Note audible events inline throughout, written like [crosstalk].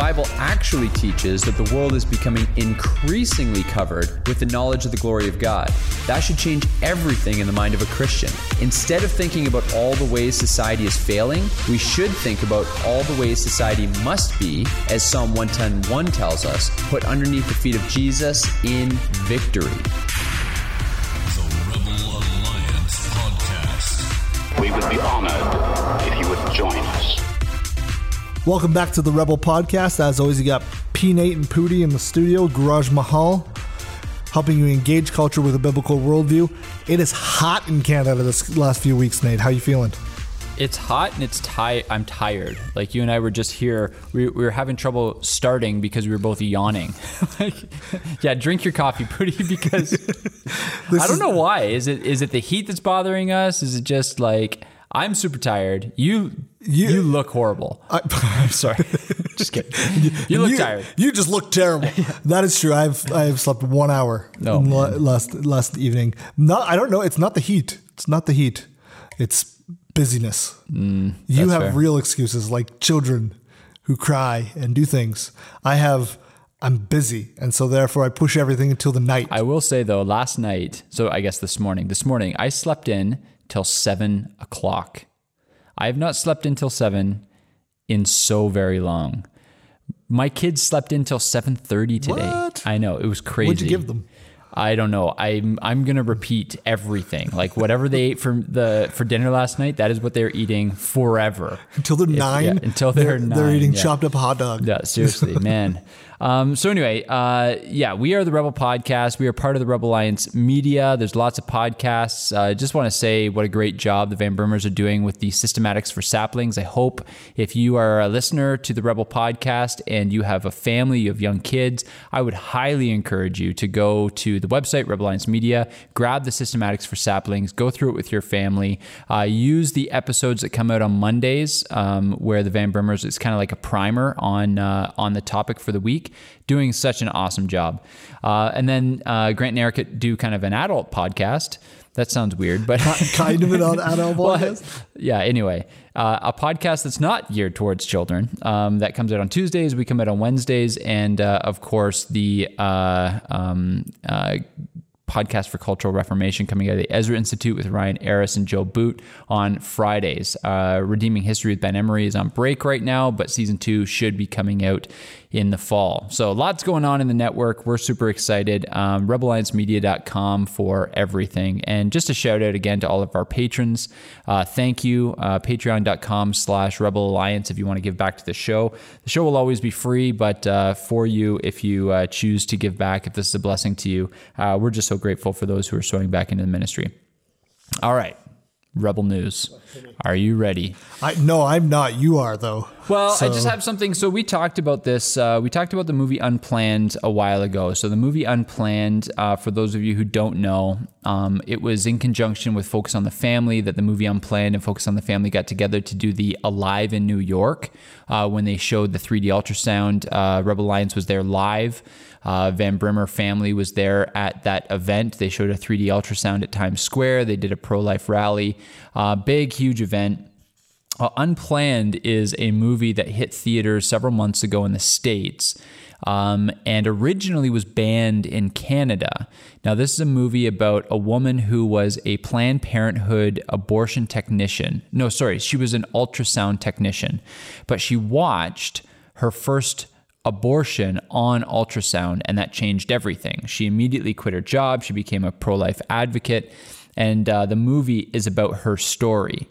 The Bible actually teaches that the world is becoming increasingly covered with the knowledge of the glory of God. That should change everything in the mind of a Christian. Instead of thinking about all the ways society is failing, we should think about all the ways society must be, as Psalm 110:1 tells us, put underneath the feet of Jesus in victory. The Rebel Alliance Podcast. We would be honored Welcome back to the Rebel Podcast. As always, you got P Nate and Pooty in the studio, Garage Mahal, helping you engage culture with a biblical worldview. It is hot in Canada this last few weeks, Nate. How are you feeling? It's hot and it's tired. I'm tired. Like you and I were just here. We, we were having trouble starting because we were both yawning. [laughs] like, yeah, drink your coffee, Pooty, [laughs] because [laughs] I don't know why. Is it is it the heat that's bothering us? Is it just like I'm super tired? You you, You- look horrible. I, [laughs] am sorry. [laughs] just kidding. You look tired. You just look terrible. [laughs] That is true. I've I've slept one hour Oh, la- last last evening. Not I don't know. It's not the heat. It's not the heat. It's busyness. you Mm, that's have fair. real excuses like children who cry and do things. I have. I'm busy, and so therefore I push everything until the night. I will say though, last night, so I guess this morning, this morning, I slept in till seven o'clock. I have not slept until seven in so very long. My kids slept until seven thirty today. What? I know it was crazy. What'd you give them? I don't know. I'm I'm gonna repeat everything. Like whatever they ate for the for dinner last night, that is what they're eating forever. until they're If- nine. yeah, until they're, they're, nine. eating yeah. chopped up hot dog. Yeah, seriously, man. [laughs] Um, so anyway, uh, yeah, we are the Rebel Podcast. We are part of the Rebel Alliance Media. There's lots of podcasts. I uh, just want to say what a great job the Van Brimmers are doing with the systematics for saplings. I hope if you are a listener to the Rebel Podcast and you have a family, you have young kids, I would highly encourage you to go to the website Rebel Alliance Media, grab the systematics for saplings, go through it with your family, uh, use the episodes that come out on Mondays, um, where the Van Brimmers is kind of like a primer on uh, on the topic for the week. Doing such an awesome job, uh, and then uh, Grant and Eric do kind of an adult podcast. That sounds weird, but kind of an adult [laughs] Well, podcast. yeah. Anyway, uh, a podcast that's not geared towards children um, that comes out on Tuesdays. We come out on Wednesdays, and uh, of course the uh, um, uh, podcast for cultural reformation coming out of the Ezra Institute with Ryan Eris and Joe Boot on Fridays. Uh, Redeeming History with Ben Emery is on break right now, but season two should be coming out in the fall. So lots going on in the network. We're super excited. Um, RebelAllianceMedia.com for everything. And just a shout out again to all of our patrons. Uh, thank you. Uh, Patreon.com slash Rebel Alliance if you want to give back to the show. The show will always be free, but uh, for you, if you uh, choose to give back, if this is a blessing to you, uh, we're just so grateful for those who are sowing back into the ministry. All right. Rebel News. Are you ready? I no, I'm not. You are though. Well, I just have something. So we talked about this. Uh, we talked about the movie Unplanned a while ago. So the movie Unplanned, uh, for those of you who don't know, um, it was in conjunction with Focus on the Family that the movie Unplanned and Focus on the Family got together to do the Alive in New York uh, when they showed the 3D ultrasound. Uh, Rebel Alliance was there live. Uh, Van Brimmer family was there at that event. They showed a 3D ultrasound at Times Square. They did a pro life rally. Uh, big, huge event. Uh, Unplanned is a movie that hit theaters several months ago in the States um, and originally was banned in Canada. Now, this is a movie about a woman who was a Planned Parenthood abortion technician. No, sorry, she was an ultrasound technician, but she watched her first abortion on ultrasound, and that changed everything. She immediately quit her job, she became a pro life advocate, and uh, the movie is about her story.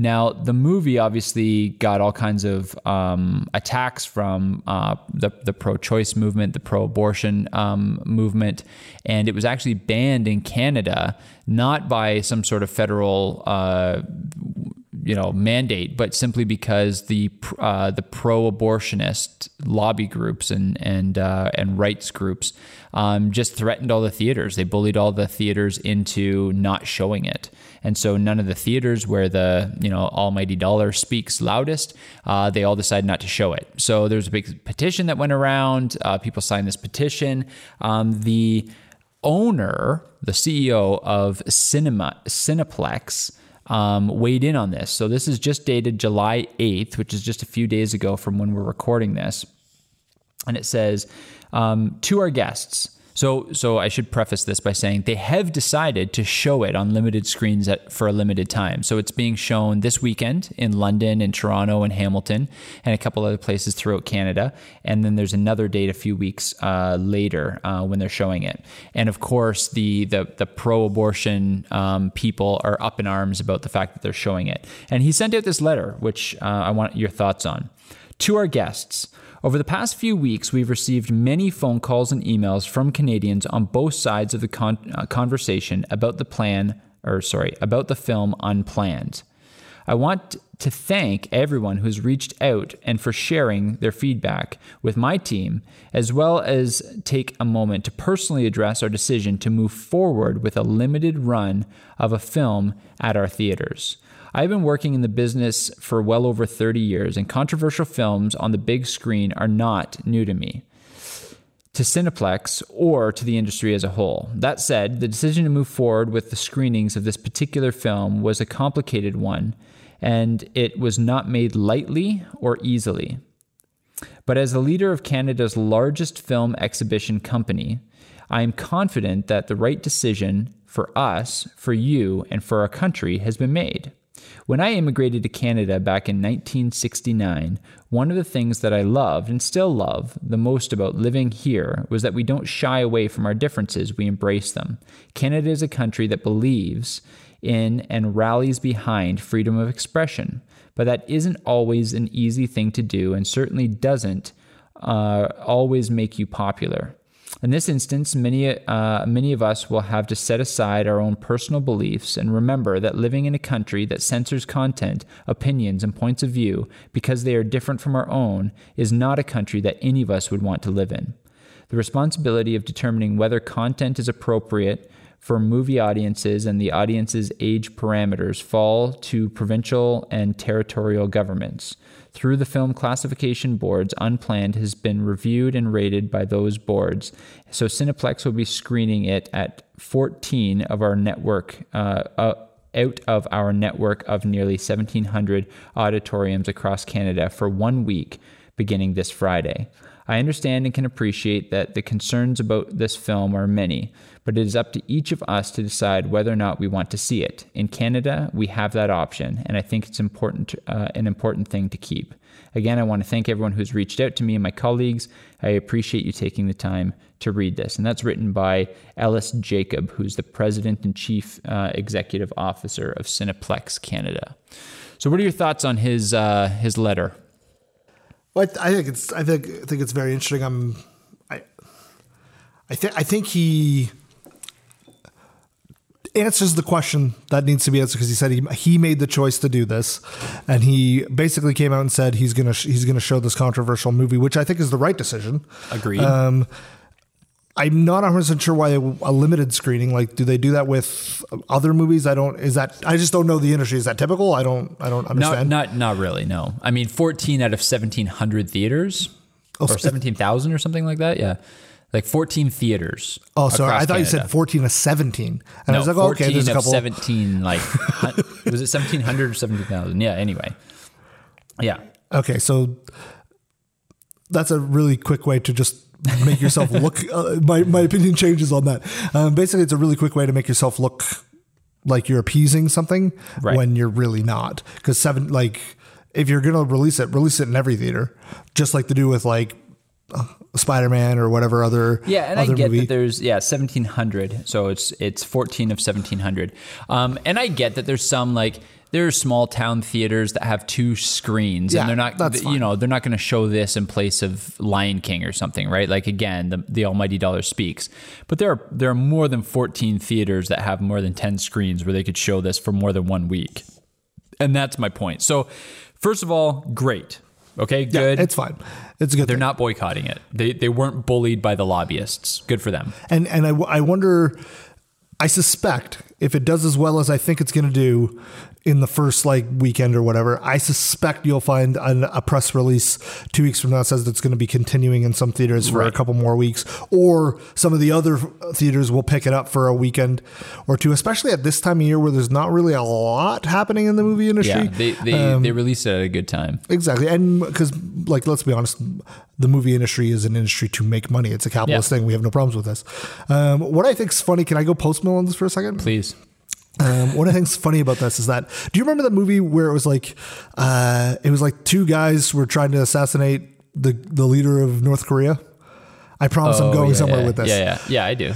Now, the movie obviously got all kinds of um, attacks from uh, the, the pro choice movement, the pro abortion um, movement, and it was actually banned in Canada, not by some sort of federal uh, you know mandate, but simply because the uh, the pro-abortionist lobby groups and and uh, and rights groups um, just threatened all the theaters. They bullied all the theaters into not showing it, and so none of the theaters where the you know almighty dollar speaks loudest, uh, they all decided not to show it. So there's a big petition that went around. Uh, people signed this petition. Um, the owner, the CEO of Cinema Cineplex, um, weighed in on this. So this is just dated July 8th, which is just a few days ago from when we're recording this. And it says, um, to our guests, so, so I should preface this by saying they have decided to show it on limited screens at, for a limited time. So it's being shown this weekend in London and Toronto and Hamilton and a couple other places throughout Canada. And then there's another date a few weeks uh, later uh, when they're showing it. And of course, the the, the pro-abortion um, people are up in arms about the fact that they're showing it. And he sent out this letter, which uh, I want your thoughts on. To our guests. Over the past few weeks, we've received many phone calls and emails from Canadians on both sides of the con- uh, conversation about the plan, or sorry, about the film Unplanned. I want to thank everyone who's reached out and for sharing their feedback with my team, as well as take a moment to personally address our decision to move forward with a limited run of a film at our theaters. I've been working in the business for well over 30 years, and controversial films on the big screen are not new to me, to Cineplex, or to the industry as a whole. That said, the decision to move forward with the screenings of this particular film was a complicated one, and it was not made lightly or easily. But as the leader of Canada's largest film exhibition company, I am confident that the right decision for us, for you, and for our country has been made. When I immigrated to Canada back in 1969, one of the things that I loved and still love the most about living here was that we don't shy away from our differences, we embrace them. Canada is a country that believes in and rallies behind freedom of expression, but that isn't always an easy thing to do and certainly doesn't uh, always make you popular. In this instance, many, uh, many of us will have to set aside our own personal beliefs and remember that living in a country that censors content, opinions, and points of view because they are different from our own is not a country that any of us would want to live in. The responsibility of determining whether content is appropriate for movie audiences and the audience's age parameters fall to provincial and territorial governments. Through the film classification boards, Unplanned has been reviewed and rated by those boards. So Cineplex will be screening it at 14 of our network. Uh, uh, out of our network of nearly 1,700 auditoriums across Canada for one week beginning this Friday. I understand and can appreciate that the concerns about this film are many, but it is up to each of us to decide whether or not we want to see it. In Canada, we have that option, and I think it's important, uh, an important thing to keep. Again, I want to thank everyone who's reached out to me and my colleagues. I appreciate you taking the time to read this. And that's written by Ellis Jacob, who's the president and chief uh, executive officer of Cineplex Canada. So, what are your thoughts on his uh, his letter? Well, I, think it's I think I think it's very interesting. I'm I I think I think he answers the question that needs to be answered because he said he he made the choice to do this, and he basically came out and said he's gonna he's gonna show this controversial movie, which I think is the right decision. Agreed. Um, I'm not 100 percent sure why a, limited screening. Like, do they do that with other movies? I don't. Is that? I just don't know the industry. Is that typical? I don't. I don't understand. not, not really. No. I mean, 14 out of 1,700 theaters, Oh, or 17,000 or something like that. Yeah, like 14 theaters. oh, sorry. I thought you said 14 to 17, and No, I was like, oh, okay, there's a of couple. 17, like, [laughs] was it 1,700 or 17,000? Yeah, anyway. Yeah. Okay, so that's a really quick way to just make yourself look. Uh, my my opinion changes on that. Um, basically, it's a really quick way to make yourself look like you're appeasing something Right. when you're really not. Because seven, like, if you're gonna release it, release it in every theater, just like to do with like uh, Spider Man or whatever other Yeah, and I get movie. that there's yeah 1700, so it's it's 14 of 1700. Um, and I get that there's some like there are small town theaters that have two screens, Yeah, and they're not that's you fine. know they're not going to show this in place of Lion King or something, right? Like again, the the almighty dollar speaks. But there are there are more than 14 theaters that have more than 10 screens where they could show this for more than one week. And that's my point. So, first of all, great. Okay, good. It's fine. It's a good. They're thing. not boycotting it. They they weren't bullied by the lobbyists. Good for them. and and I, I wonder i suspect if it does as well as i think it's going to do in the first like weekend or whatever i suspect you'll find an, a press release two weeks from now that says it's going to be continuing in some theaters for a couple more weeks or some of the other theaters will pick it up for a weekend or two especially at this time of year where there's not really a lot happening in the movie industry Yeah, they they, they released it at a good time. Exactly. And because, like, let's be honest, the movie industry is an industry to make money. It's a capitalist Yeah. thing. We have no problems with this. Um, what I think's funny, can I go post mill on this for a second? Please. Um, of the things funny about this is that, do you remember the movie where it was like, uh, it was like two guys were trying to assassinate the, the leader of North Korea? I promise I'm Oh, going yeah, somewhere yeah, with this. Yeah, yeah, yeah. I do.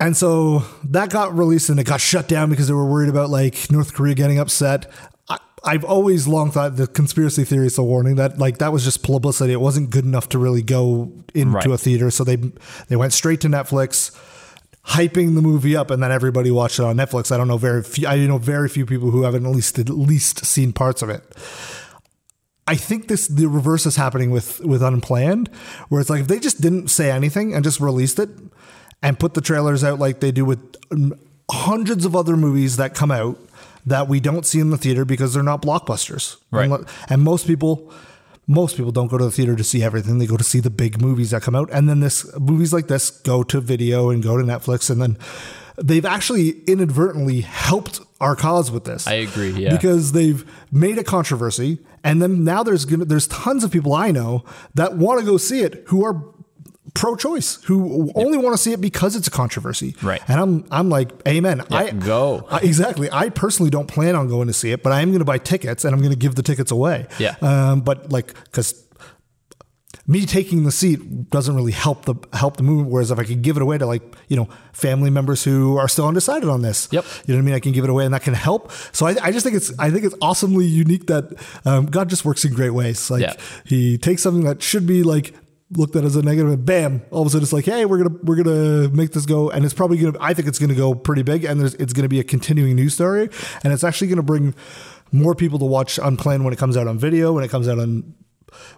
And so that got released and it got shut down because they were worried about like North Korea getting upset. I, I've always long thought the conspiracy theory is a warning that like that was just publicity. It wasn't good enough to really go into Right. a theater. So they they went straight to Netflix, hyping the movie up, and then everybody watched it on Netflix. I don't know very few. I know very few people who haven't at least at least seen parts of it. I think this the reverse is happening with with Unplanned, where it's like if they just didn't say anything and just released it and put the trailers out like they do with hundreds of other movies that come out that we don't see in the theater because they're not blockbusters. Right. And most people most people don't go to the theater to see everything. They go to see the big movies that come out. And then this movies like this go to video and go to Netflix and then they've actually inadvertently helped our cause with this. I agree, yeah. Because they've made a controversy and then now there's gonna there's tons of people I know that want to go see it who are pro-choice who only want to see it because it's a controversy Right. and i'm i'm like amen i go. I- exactly i personally don't plan on going to see it but i am going to buy tickets and i'm going to give the tickets away Yeah. um but like because me taking the seat doesn't really help the help the movement. Whereas if I could give it away to like you know family members who are still undecided on this, Yep. you know what I mean. I can give it away, and that can help. So I, I just think it's I think it's awesomely unique that um, God just works in great ways. Like Yeah. He takes something that should be like looked at as a negative, and bam, all of a sudden it's like, hey, we're gonna we're gonna make this go, and it's probably gonna. I think it's gonna go pretty big, and it's gonna be a continuing news story, and it's actually gonna bring more people to watch Unplanned when it comes out on video, when it comes out on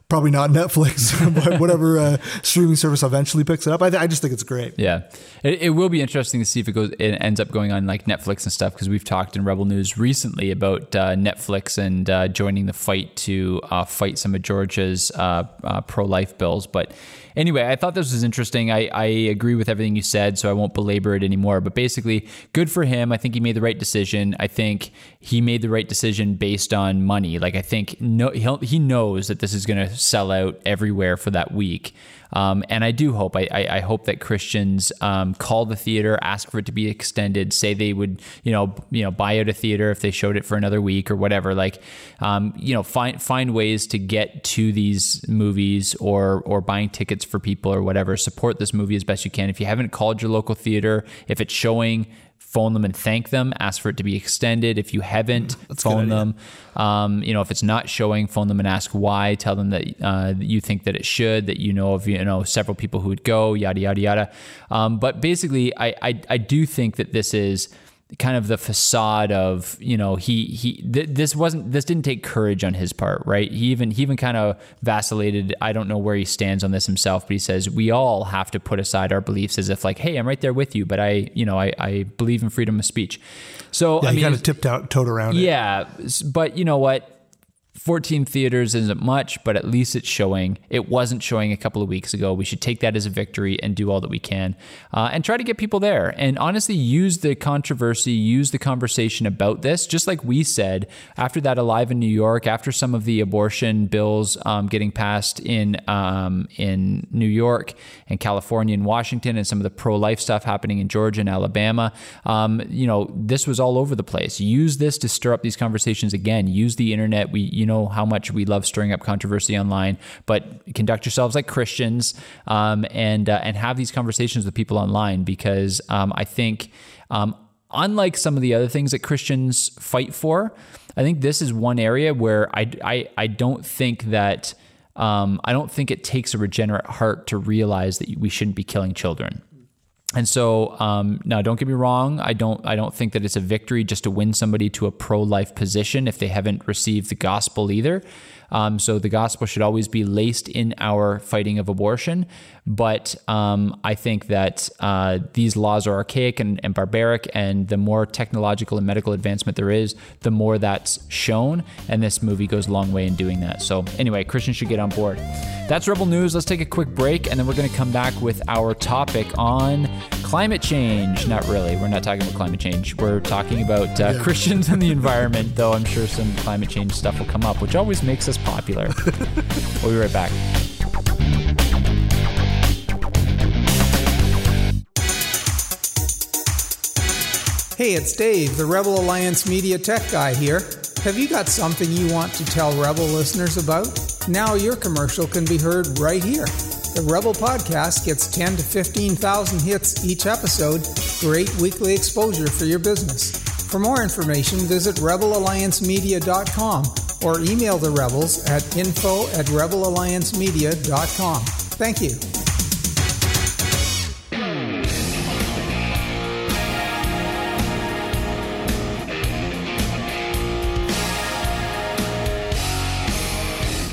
probably not Netflix, [laughs] but [laughs] whatever uh, streaming service eventually picks it up. I, th- I just think it's great. Yeah, it, it will be interesting to see if it goes. It ends up going on like Netflix and stuff because we've talked in Rebel News recently about uh, Netflix and uh, joining the fight to uh, fight some of Georgia's uh, uh, pro-life bills. But anyway, I thought this was interesting. I, I agree with everything you said, so I won't belabor it anymore. But basically, good for him. I think he made the right decision. I think he made the right decision based on money. Like I think no, he knows that this is going to sell out everywhere for that week. Um, and I do hope, I, I, I hope that Christians um, call the theater, ask for it to be extended, say they would, you know, you know, buy out a theater if they showed it for another week or whatever. Like, um, you know, find find ways to get to these movies or or buying tickets for people or whatever. Support this movie as best you can. If you haven't called your local theater, if it's showing. Phone them and thank them. Ask for it to be extended. If you haven't, phone them. Um, you know, if it's not showing, phone them and ask why. Tell them that uh, you think that it should. That you know of you know several people who would go. Yada yada yada. Um, but basically, I, I I do think that this is kind of the facade of you know he he th- this wasn't this didn't take courage on his part right? He even he even kind of vacillated i don't know where he stands on this himself but he says we all have to put aside our beliefs as if like hey i'm right there with you but i you know i, I believe in freedom of speech. So Yeah, i he mean kind of tipped out, toed around yeah, s- but you know what? 14 theaters isn't much, but at least it's showing. It wasn't showing a couple of weeks ago. We should take that as a victory and do all that we can uh, and try to get people there. And honestly, use the controversy, use the conversation about this, just like we said after that Alive in New York, after some of the abortion bills um, getting passed in, um, in New York and California and Washington, and some of the pro life stuff happening in Georgia and Alabama. Um, you know, this was all over the place. Use this to stir up these conversations again. Use the internet. We, you know, how much we love stirring up controversy online, but conduct yourselves like Christians um, and uh, and have these conversations with people online because um, I think. Um, Unlike some of the other things that Christians fight for, I think this is one area where I, I, I don't think that um, I don't think it takes a regenerate heart to realize that we shouldn't be killing children. And so um, now, don't get me wrong. I don't. I don't think that it's a victory just to win somebody to a pro-life position if they haven't received the gospel either. Um, so the gospel should always be laced in our fighting of abortion. But um, I think that uh, these laws are archaic and, and, barbaric, and the more technological and medical advancement there is, the more that's shown. And this movie goes a long way in doing that. So, anyway, Christians should get on board. That's Rebel News. Let's take a quick break, and then we're going to come back with our topic on climate change. Not really. We're not talking about climate change. We're talking about uh, yeah. Christians and the environment, though I'm sure some climate change stuff will come up, which always makes us popular. [laughs] we'll be right back. Hey, it's Dave, the Rebel Alliance Media Tech Guy here. Have you got something you want to tell Rebel listeners about? Now your commercial can be heard right here. The Rebel podcast gets 10 to 15,000 hits each episode, great weekly exposure for your business. For more information, visit rebelalliancemedia.com or email the Rebels at info at rebelalliancemedia.com. Thank you.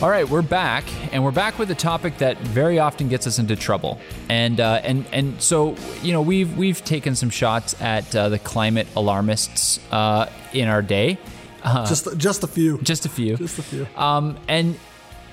All right, we're back, and we're back with a topic that very often gets us into trouble. And uh, and and so you know we've we've taken some shots at uh, the climate alarmists uh, in our day. Uh, just just a few. Just a few. Just a few. Um, and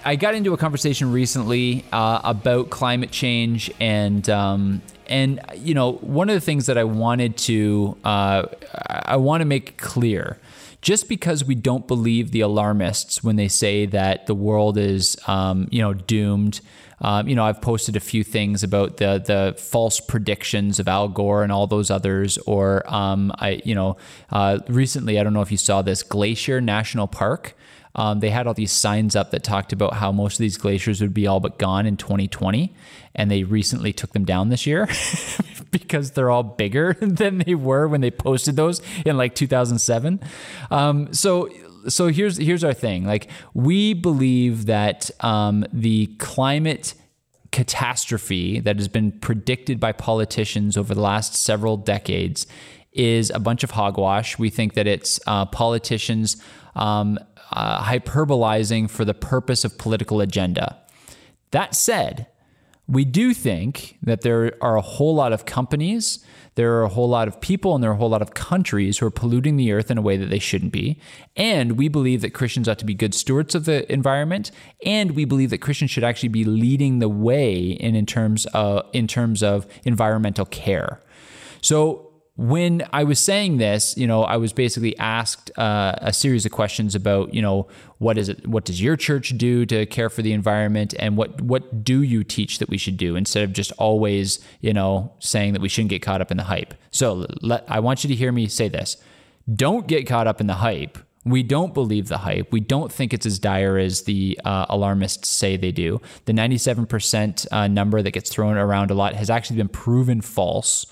I got into a conversation recently uh, about climate change and um, and you know one of the things that I wanted to uh, I want to make clear just because we don't believe the alarmists when they say that the world is, um, you know, doomed. Um, you know, I've posted a few things about the the false predictions of Al Gore and all those others. Or um, I, you know, uh, recently I don't know if you saw this Glacier National Park. Um, they had all these signs up that talked about how most of these glaciers would be all but gone in 2020, and they recently took them down this year [laughs] because they're all bigger [laughs] than they were when they posted those in like 2007. Um, so so here's here's our thing. Like we believe that um, the climate catastrophe that has been predicted by politicians over the last several decades is a bunch of hogwash. We think that it's uh, politicians um, uh, hyperbolizing for the purpose of political agenda. That said, we do think that there are a whole lot of companies, there are a whole lot of people, and there are a whole lot of countries who are polluting the earth in a way that they shouldn't be. And we believe that Christians ought to be good stewards of the environment, and we believe that Christians should actually be leading the way in, in terms of in terms of environmental care. So when I was saying this, you know, I was basically asked uh, a series of questions about, you know, what is it? What does your church do to care for the environment, and what what do you teach that we should do instead of just always, you know, saying that we shouldn't get caught up in the hype. So let, I want you to hear me say this: Don't get caught up in the hype. We don't believe the hype. We don't think it's as dire as the uh, alarmists say they do. The 97% uh, number that gets thrown around a lot has actually been proven false.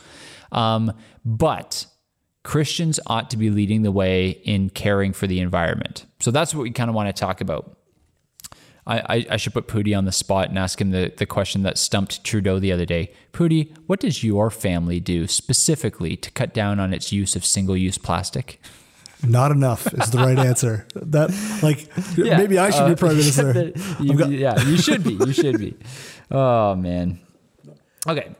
Um, but Christians ought to be leading the way in caring for the environment. So that's what we kind of want to talk about. I, I, I, should put Pooty on the spot and ask him the, the question that stumped Trudeau the other day. Pooty, what does your family do specifically to cut down on its use of single use plastic? Not enough is the right answer. That like yeah, maybe I should uh, be prime minister. [laughs] you, got- yeah, you should be. You should be. [laughs] Oh man. Okay.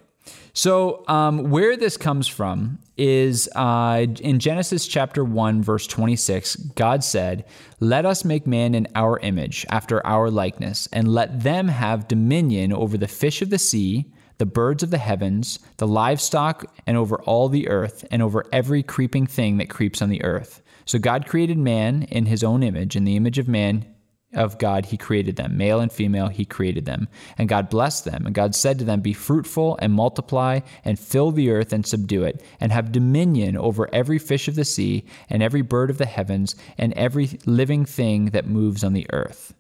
So, um, where this comes from is uh, in Genesis chapter 1, verse 26, God said, Let us make man in our image, after our likeness, and let them have dominion over the fish of the sea, the birds of the heavens, the livestock, and over all the earth, and over every creeping thing that creeps on the earth. So, God created man in his own image. In the image of man, of God, he created them. Male and female, he created them. And God blessed them. And God said to them, Be fruitful and multiply and fill the earth and subdue it, and have dominion over every fish of the sea and every bird of the heavens and every living thing that moves on the earth.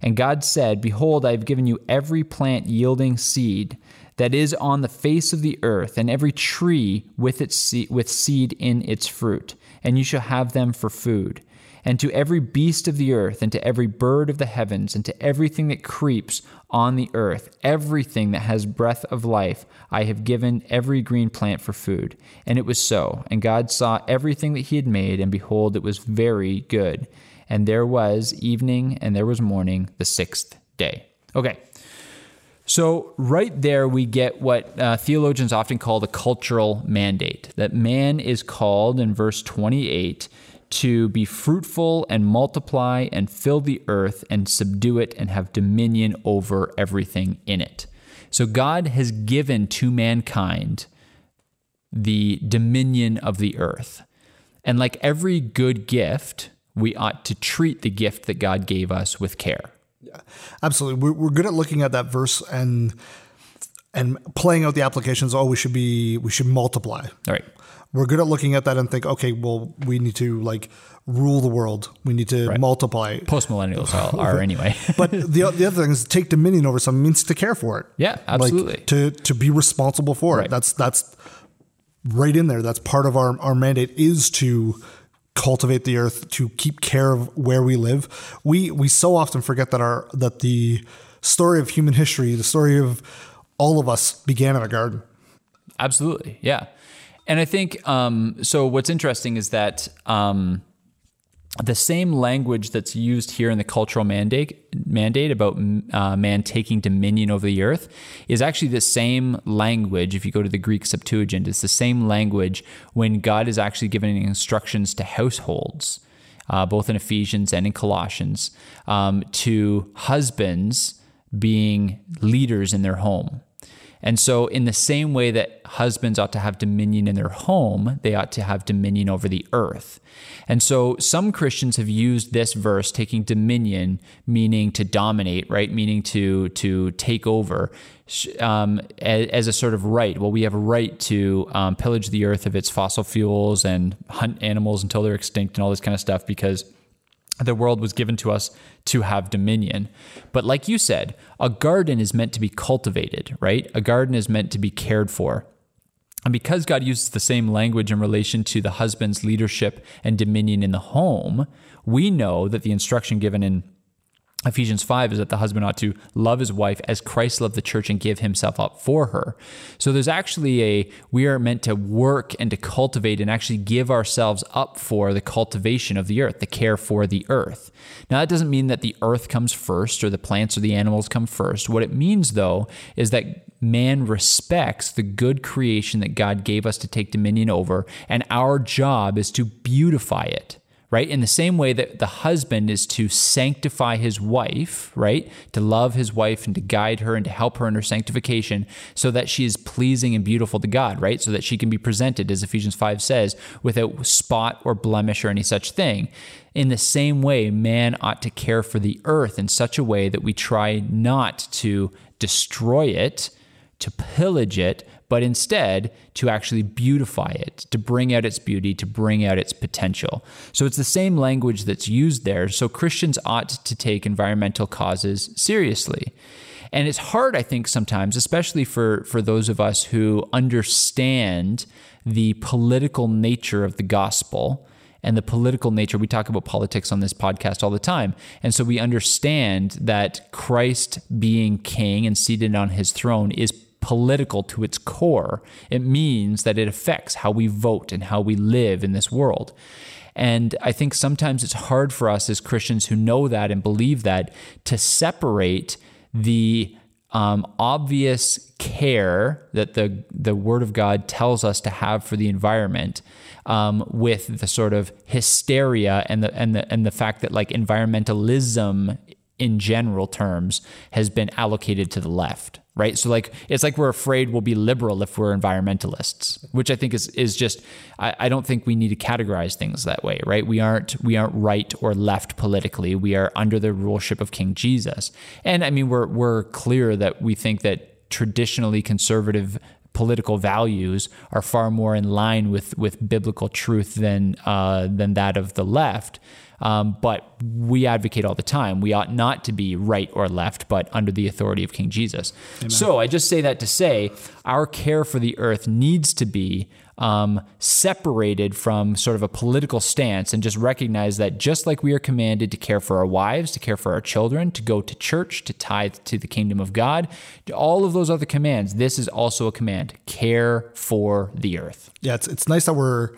And God said, Behold, I have given you every plant yielding seed that is on the face of the earth, and every tree with its with seed in its fruit, and you shall have them for food and to every beast of the earth, and to every bird of the heavens, and to everything that creeps on the earth, everything that has breath of life, I have given every green plant for food. And it was so. And God saw everything that he had made, and behold, it was very good. And there was evening, and there was morning, the sixth day. Okay. So, right there, we get what uh, theologians often call the cultural mandate that man is called in verse 28 to be fruitful and multiply and fill the earth and subdue it and have dominion over everything in it. So, God has given to mankind the dominion of the earth. And like every good gift, we ought to treat the gift that God gave us with care. Yeah, absolutely. We're, good at looking at that verse and and playing out the applications. Oh, we should be we should multiply. All right. We're good at looking at that and think, okay, well, we need to like rule the world. We need to Right. multiply. Post millennials [laughs] are, anyway. But the the other thing is take dominion over something means to care for it. Yeah, absolutely. Like to to be responsible for Right. it. That's that's right in there. That's part of our our mandate is to cultivate the earth, to keep care of where we live. We we so often forget that our that the story of human history, the story of all of us began in a garden. Absolutely, yeah. And I think um, so. What's interesting is that um, the same language that's used here in the cultural mandate mandate about uh, man taking dominion over the earth is actually the same language. If you go to the Greek Septuagint, it's the same language when God is actually giving instructions to households. Uh, both in Ephesians and in Colossians, um, to husbands being leaders in their home. And so, in the same way that husbands ought to have dominion in their home, they ought to have dominion over the earth. And so, some Christians have used this verse, taking dominion, meaning to dominate, right? Meaning to to take over, um, as, as a sort of right. Well, we have a right to um, pillage the earth of its fossil fuels and hunt animals until they're extinct and all this kind of stuff because the world was given to us to have dominion. But like you said, a garden is meant to be cultivated, right? A garden is meant to be cared for. And because God uses the same language in relation to the husband's leadership and dominion in the home, we know that the instruction given in Ephesians 5 is that the husband ought to love his wife as Christ loved the church and give himself up for her. So there's actually a, we are meant to work and to cultivate and actually give ourselves up for the cultivation of the earth, the care for the earth. Now, that doesn't mean that the earth comes first or the plants or the animals come first. What it means, though, is that man respects the good creation that God gave us to take dominion over, and our job is to beautify it right? In the same way that the husband is to sanctify his wife, right? To love his wife and to guide her and to help her in her sanctification so that she is pleasing and beautiful to God, right? So that she can be presented, as Ephesians 5 says, without spot or blemish or any such thing. In the same way, man ought to care for the earth in such a way that we try not to destroy it, to pillage it, but instead to actually beautify it, to bring out its beauty, to bring out its potential. So it's the same language that's used there. So Christians ought to take environmental causes seriously. And it's hard, I think, sometimes, especially for, for those of us who understand the political nature of the gospel and the political nature. We talk about politics on this podcast all the time. And so we understand that Christ being king and seated on his throne is political to its core. It means that it affects how we vote and how we live in this world. And I think sometimes it's hard for us as Christians who know that and believe that to separate the um, obvious care that the the Word of God tells us to have for the environment, um, with the sort of hysteria and the and the and the fact that like environmentalism in general terms has been allocated to the left right? So like it's like we're afraid we'll be liberal if we're environmentalists which i think is is just I, I don't think we need to categorize things that way right? We aren't we aren't right or left politically. We are under the ruleship of king jesus. And i mean we're we're clear that we think that traditionally conservative political values are far more in line with with biblical truth than uh, than that of the left. Um, but we advocate all the time. We ought not to be right or left, but under the authority of King Jesus. So I just say that to say our care for the earth needs to be um, separated from sort of a political stance and just recognize that just like we are commanded to care for our wives, to care for our children, to go to church, to tithe to the kingdom of God, all of those other commands, this is also a command care for the earth. Yeah, it's it's nice that we're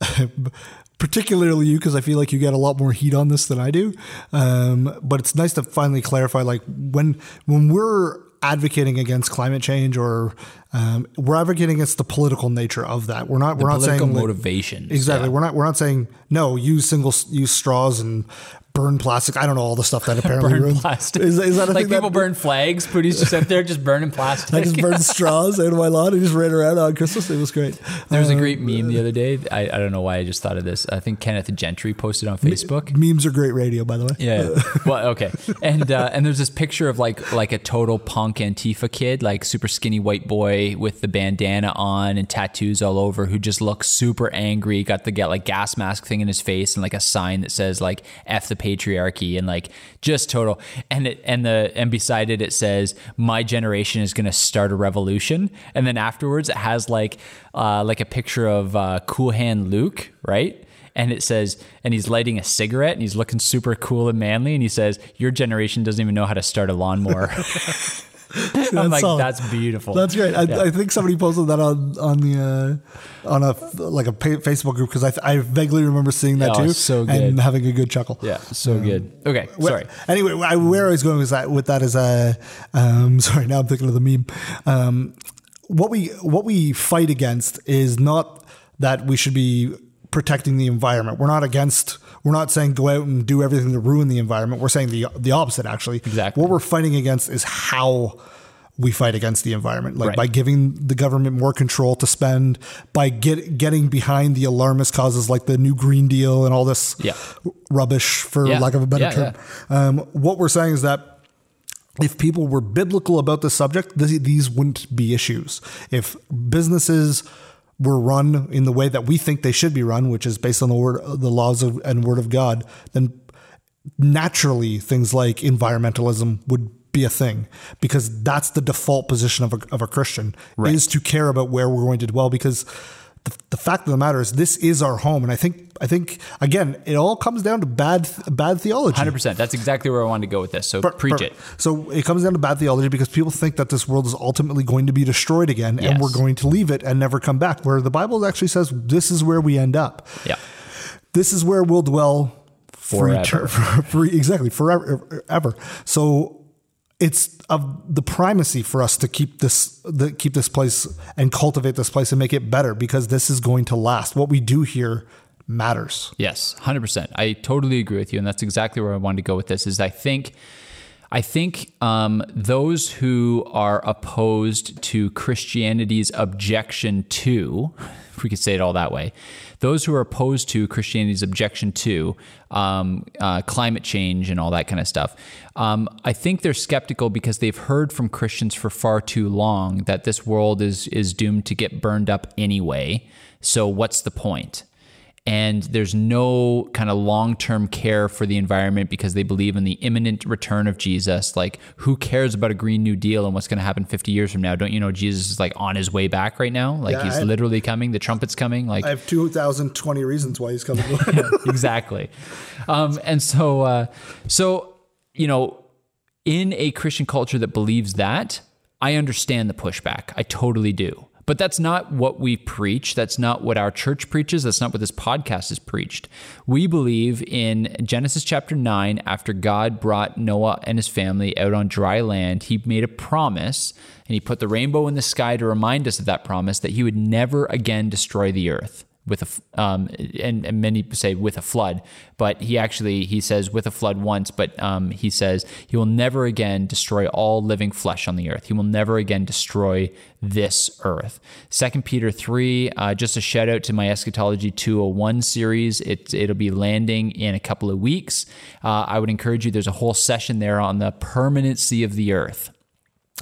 [laughs] particularly you because I feel like you get a lot more heat on this than I do. Um, but it's nice to finally clarify, like when when we're advocating against climate change or um, we're advocating against the political nature of that. We're not. The we're not saying like- motivations. exactly. yeah. We're not. We're not saying no. Use single use straws and burn plastic. I don't know all the stuff that [laughs] apparently burn ruins- plastic. Is, is that a like thing that- people burn flags? Pooty's just out there just burning plastic. I just burned [laughs] straws out of my lawn and just ran around on Christmas. It was great. There was a great meme the other day. I, I don't know why I just thought of this. I think Kenneth Gentry posted on Facebook. Memes are great radio, by the way. Yeah. [laughs] well, okay. And uh, and there's this picture of like like a total punk Antifa kid, like super skinny white boy with the bandana on and tattoos all over, who just looks super angry. Got the get like gas mask thing in his face and like a sign that says like "f the patriarchy" and like just total. And it and the and beside it it says "My generation is going to start a revolution." And then afterwards it has like uh, like a picture of uh, Cool Hand Luke, right? and it says, and he's lighting a cigarette and he's looking super cool and manly, and he says, "Your generation doesn't even know how to start a lawnmower." [laughs] [laughs] [laughs] I'm like, solid. that's beautiful. That's great. I, Yeah. I think somebody posted that on on the uh, on a like a Facebook group because I, I vaguely remember seeing that Oh, too so and having a good chuckle. yeah, so good. Okay, Wh- sorry. Anyway, I, where I was going was that with that is a um, [laughs] sorry. Now I'm thinking of the meme. Um, what we what we fight against is not that we should be protecting the environment. We're not against. We're not saying go out and do everything to ruin the environment. We're saying the the opposite. Actually, Exactly. What we're fighting against is how we fight against the environment, like Right. by giving the government more control to spend, by get, getting behind the alarmist causes like the new Green Deal and all this Yeah. rubbish, for Yeah. lack of a better Yeah, term. Um, what we're saying is that if people were biblical about the subject, these wouldn't be issues. If businesses were run in the way that we think they should be run, which is based on the word, the laws of, and word of God, then naturally things like environmentalism would be a thing because that's the default position of a, of a Christian is to care about where we're going to dwell because the, the fact of the matter is this is our home and I think I think again it all comes down to bad bad theology Hundred percent. That's exactly where I wanted to go with this. So Per- preach per- it. So it comes down to bad theology because people think that this world is ultimately going to be destroyed again and we're going to leave it and never come back. Where the Bible actually says this is where we end up. Yeah. This is where we'll dwell for, Forever. [laughs] for, for exactly forever ever. So it's of the primacy for us to keep this the, keep this place and cultivate this place and make it better because this is going to last. What we do here matters. Yes, hundred percent. I totally agree with you, and that's exactly where I wanted to go with this. Is I think, I think um, those who are opposed to Christianity's objection to, if we could say it all that way, those who are opposed to Christianity's objection to um, uh, climate change and all that kind of stuff, um, I think they're skeptical because they've heard from Christians for far too long that this world is is doomed to get burned up anyway. So what's the point? And there's no kind of long-term care for the environment because they believe in the imminent return of Jesus. Like, who cares about a Green New Deal and what's going to happen 50 years from now? Don't you know Jesus is like on his way back right now? Like Yeah, he's I- literally coming. The trumpet's coming. Like I have 2020 reasons why he's coming. [laughs] [laughs] exactly. Um, and so, uh, so you know, in a Christian culture that believes that, I understand the pushback. I totally do. But that's not what we preach. That's not what our church preaches. That's not what this podcast is preached. We believe in Genesis chapter 9, after God brought Noah and his family out on dry land, he made a promise and he put the rainbow in the sky to remind us of that promise that he would never again destroy the earth with a um, and, and many say with a flood but he actually he says with a flood once but um, he says he will never again destroy all living flesh on the earth. He will never again destroy this earth. Second peter 3 uh, just a shout out to my eschatology 201 series. It, it'll be landing in a couple of weeks. Uh, i would encourage you there's a whole session there on the permanency of the earth.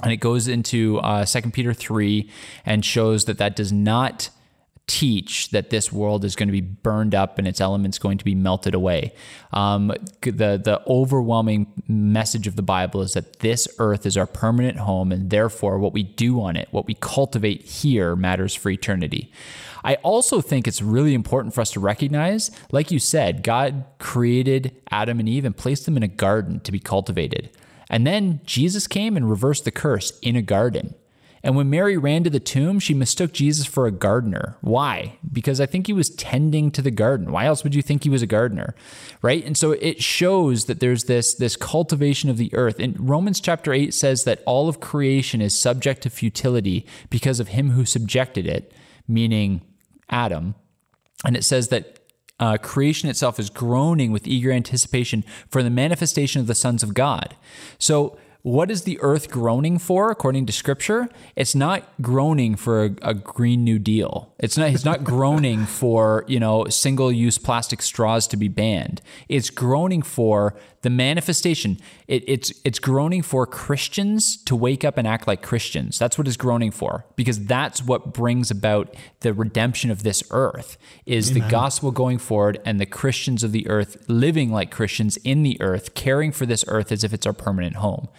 And it goes into uh, 2 peter 3 and shows that that does not teach that this world is going to be burned up and its elements going to be melted away. Um, the the overwhelming message of the Bible is that this earth is our permanent home, and therefore, what we do on it, what we cultivate here, matters for eternity. I also think it's really important for us to recognize, like you said, God created Adam and Eve and placed them in a garden to be cultivated. And then Jesus came and reversed the curse in a garden. And when Mary ran to the tomb, she mistook Jesus for a gardener. Why? Because I think he was tending to the garden. Why else would you think he was a gardener? Right? And so it shows that there's this this cultivation of the earth. And Romans chapter 8 says that all of creation is subject to futility because of him who subjected it, meaning Adam. And it says that uh, creation itself is groaning with eager anticipation for the manifestation of the sons of God. So what is the earth groaning for according to scripture? It's not groaning for a, a green new deal it's not it's not [laughs] groaning for you know single use plastic straws to be banned it's groaning for the manifestation it, it's it's groaning for christians to wake up and act like christians that's what it's groaning for because that's what brings about the redemption of this earth is Amen. the gospel going forward and the christians of the earth living like christians in the earth caring for this earth as if it's our permanent home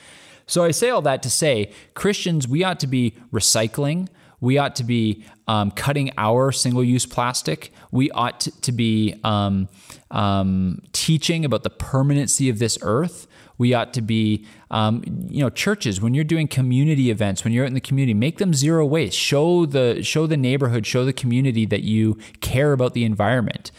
so I say all that to say Christians, we ought to be recycling. We ought to be um, cutting our single use plastic. We ought to, be um, um, teaching about the permanency of this earth. We ought to be, um, you know, churches. When you're doing community events, when you're out in the community, make them zero waste. Show the show the neighborhood, show the community that you care about the environment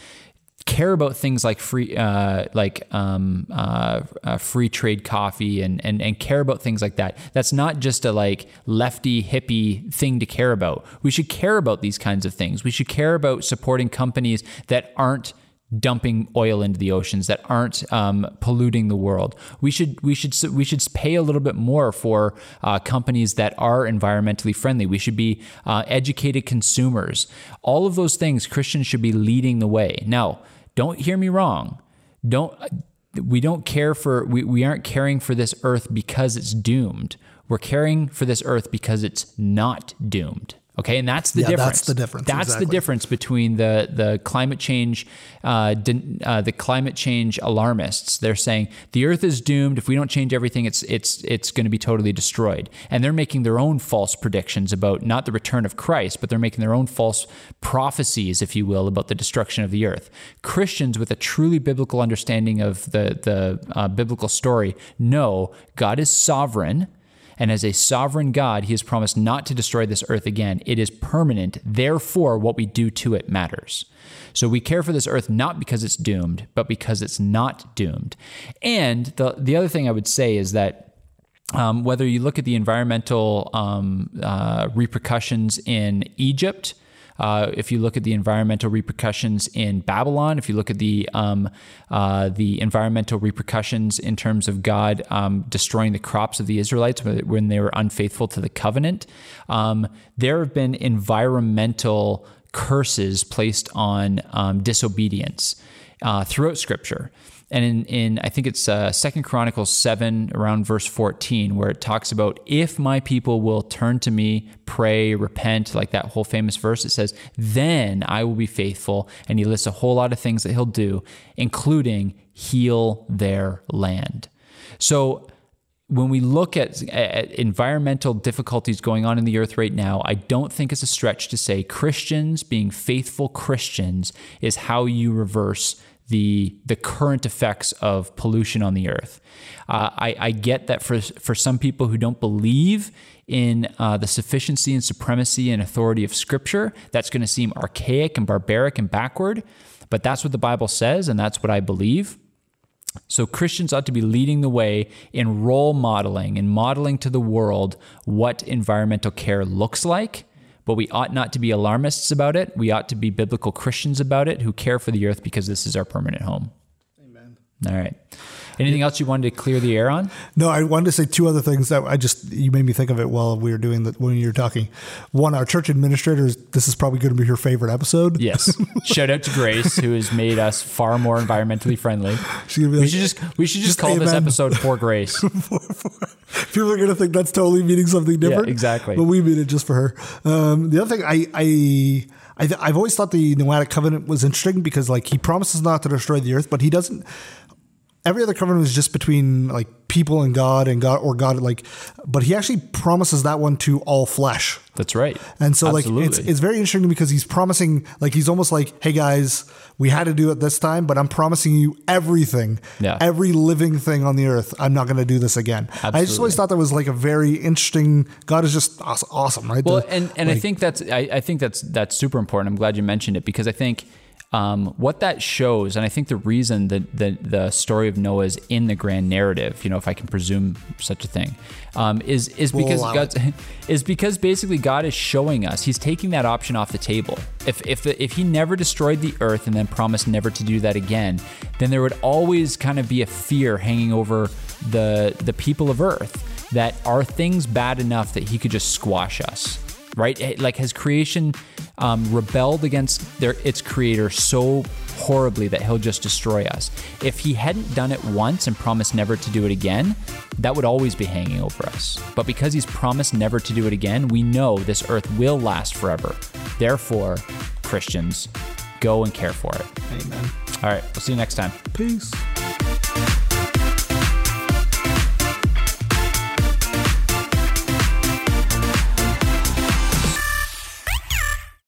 care about things like free uh, like um, uh, uh, free trade coffee and, and and care about things like that that's not just a like lefty hippie thing to care about we should care about these kinds of things we should care about supporting companies that aren't dumping oil into the oceans that aren't um, polluting the world. We should we should we should pay a little bit more for uh, companies that are environmentally friendly. We should be uh, educated consumers. All of those things Christians should be leading the way. Now, don't hear me wrong. Don't we don't care for we, we aren't caring for this earth because it's doomed. We're caring for this earth because it's not doomed. Okay, and that's the yeah, difference. That's the difference. That's exactly. the difference between the the climate change, uh, uh, the climate change alarmists. They're saying the Earth is doomed. If we don't change everything, it's it's it's going to be totally destroyed. And they're making their own false predictions about not the return of Christ, but they're making their own false prophecies, if you will, about the destruction of the Earth. Christians with a truly biblical understanding of the the uh, biblical story know God is sovereign and as a sovereign God, he has promised not to destroy this earth again. It is permanent. Therefore, what we do to it matters. So we care for this earth not because it's doomed, but because it's not doomed. And the, the other thing I would say is that um, whether you look at the environmental um, uh, repercussions in Egypt, uh, if you look at the environmental repercussions in Babylon, if you look at the um, uh, the environmental repercussions in terms of God um, destroying the crops of the Israelites when they were unfaithful to the covenant, um, there have been environmental curses placed on um, disobedience uh, throughout Scripture and in, in I think it's uh, Second Chronicles seven around verse fourteen, where it talks about if my people will turn to me, pray, repent, like that whole famous verse. It says, "Then I will be faithful," and he lists a whole lot of things that he'll do, including heal their land. So when we look at, at, environmental difficulties going on in the earth right now, I don't think it's a stretch to say Christians being faithful Christians is how you reverse the the current effects of pollution on the earth. Uh, I, I, get that for for some people who don't believe in uh, the sufficiency and supremacy and authority of Scripture, that's going to seem archaic and barbaric and backward. But that's what the Bible says, and that's what I believe. So Christians ought to be leading the way in role modeling and modeling to the world what environmental care looks like but we ought not to be alarmists about it. We ought to be biblical Christians about it who care for the earth because this is our permanent home. Amen. All right. Anything else you wanted to clear the air on? No, I wanted to say two other things that I just you made me think of it while we were doing that when you were talking. One, our church administrators. This is probably going to be her favorite episode. Yes. [laughs] Shout out to Grace, who has made us far more environmentally friendly. we like, should just we should just, just call amen. this episode for Grace. [laughs] for, for, people are going to think that's totally meaning something different. Yeah, exactly. But we mean it just for her. Um, the other thing, I I I I've always thought the Noahic covenant was interesting because like he promises not to destroy the earth, but he doesn't. Every other covenant is just between like people and God and God or God like, but he actually promises that one to all flesh. That's right. And so like it's it's very interesting because he's promising like he's almost like, hey guys, we had to do it this time, but I'm promising you everything, Yeah. every living thing on the earth. I'm not going to do this again. I just always thought that was like a very interesting. God is just awesome, right? Well, The- and, and I think that's I, I think that's that's super important. I'm glad you mentioned it because I think um, what that shows, and I think the reason that the the story of Noah is in the grand narrative, you know, if I can presume such a thing, um, is is We'll because allow God's [laughs] is because basically God is showing us He's taking that option off the table. If if the, if He never destroyed the earth and then promised never to do that again, then there would always kind of be a fear hanging over the the people of Earth that are things bad enough that He could just squash us right? Like has creation um, rebelled against their its creator so horribly that he'll just destroy us. If he hadn't done it once and promised never to do it again, that would always be hanging over us. But because he's promised never to do it again, we know this earth will last forever. Therefore, Christians, go and care for it. Amen. All right, we'll see you next time. Peace.